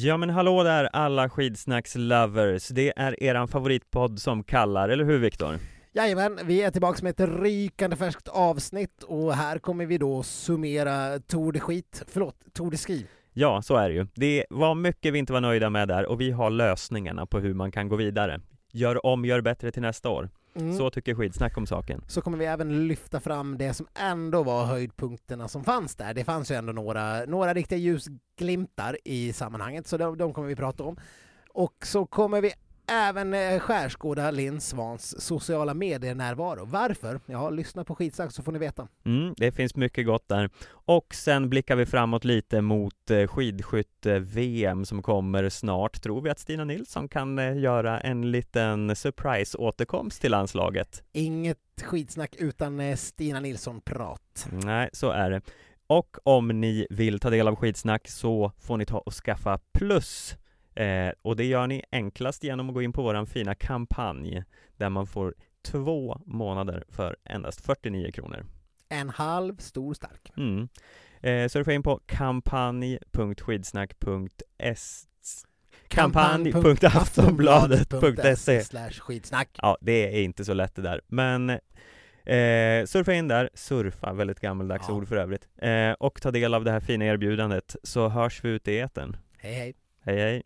Ja men hallå där alla skidsnacks-lovers, det är eran favoritpodd som kallar, eller hur Viktor? Jajamän, vi är tillbaka med ett rykande färskt avsnitt och här kommer vi då summera Tour de skit, förlåt, Tour de ski. Ja, så är det ju. Det var mycket vi inte var nöjda med där och vi har lösningarna på hur man kan gå vidare. Gör om, gör bättre till nästa år. Mm. Så tycker skidsnack om saken. Så kommer vi även lyfta fram det som ändå var höjdpunkterna som fanns där. Det fanns ju ändå några, några riktiga ljusglimtar i sammanhanget, så de, de kommer vi prata om. Och så kommer vi även eh, skärskåda Linn Svans sociala medier-närvaro. Varför? Ja, lyssna på skitsnack så får ni veta. Mm, det finns mycket gott där. Och sen blickar vi framåt lite mot eh, skidskytte-VM som kommer snart. Tror vi att Stina Nilsson kan eh, göra en liten surprise-återkomst till landslaget? Inget skitsnack utan Stina Nilsson-prat. Nej, så är det. Och om ni vill ta del av skitsnack så får ni ta och skaffa plus Eh, och det gör ni enklast genom att gå in på våran fina kampanj där man får två månader för endast 49 kronor. En halv stor stark. Mm. Eh, surfa in på kampanj.skidsnack.s kampanj.aftonbladet.se skitsnack. Ja, det är inte så lätt det där, men eh, surfa in där, surfa, väldigt gammaldags Ja. ord för övrigt, eh, och ta del av det här fina erbjudandet, så hörs vi ute i etern. Hej hej. Hej hej!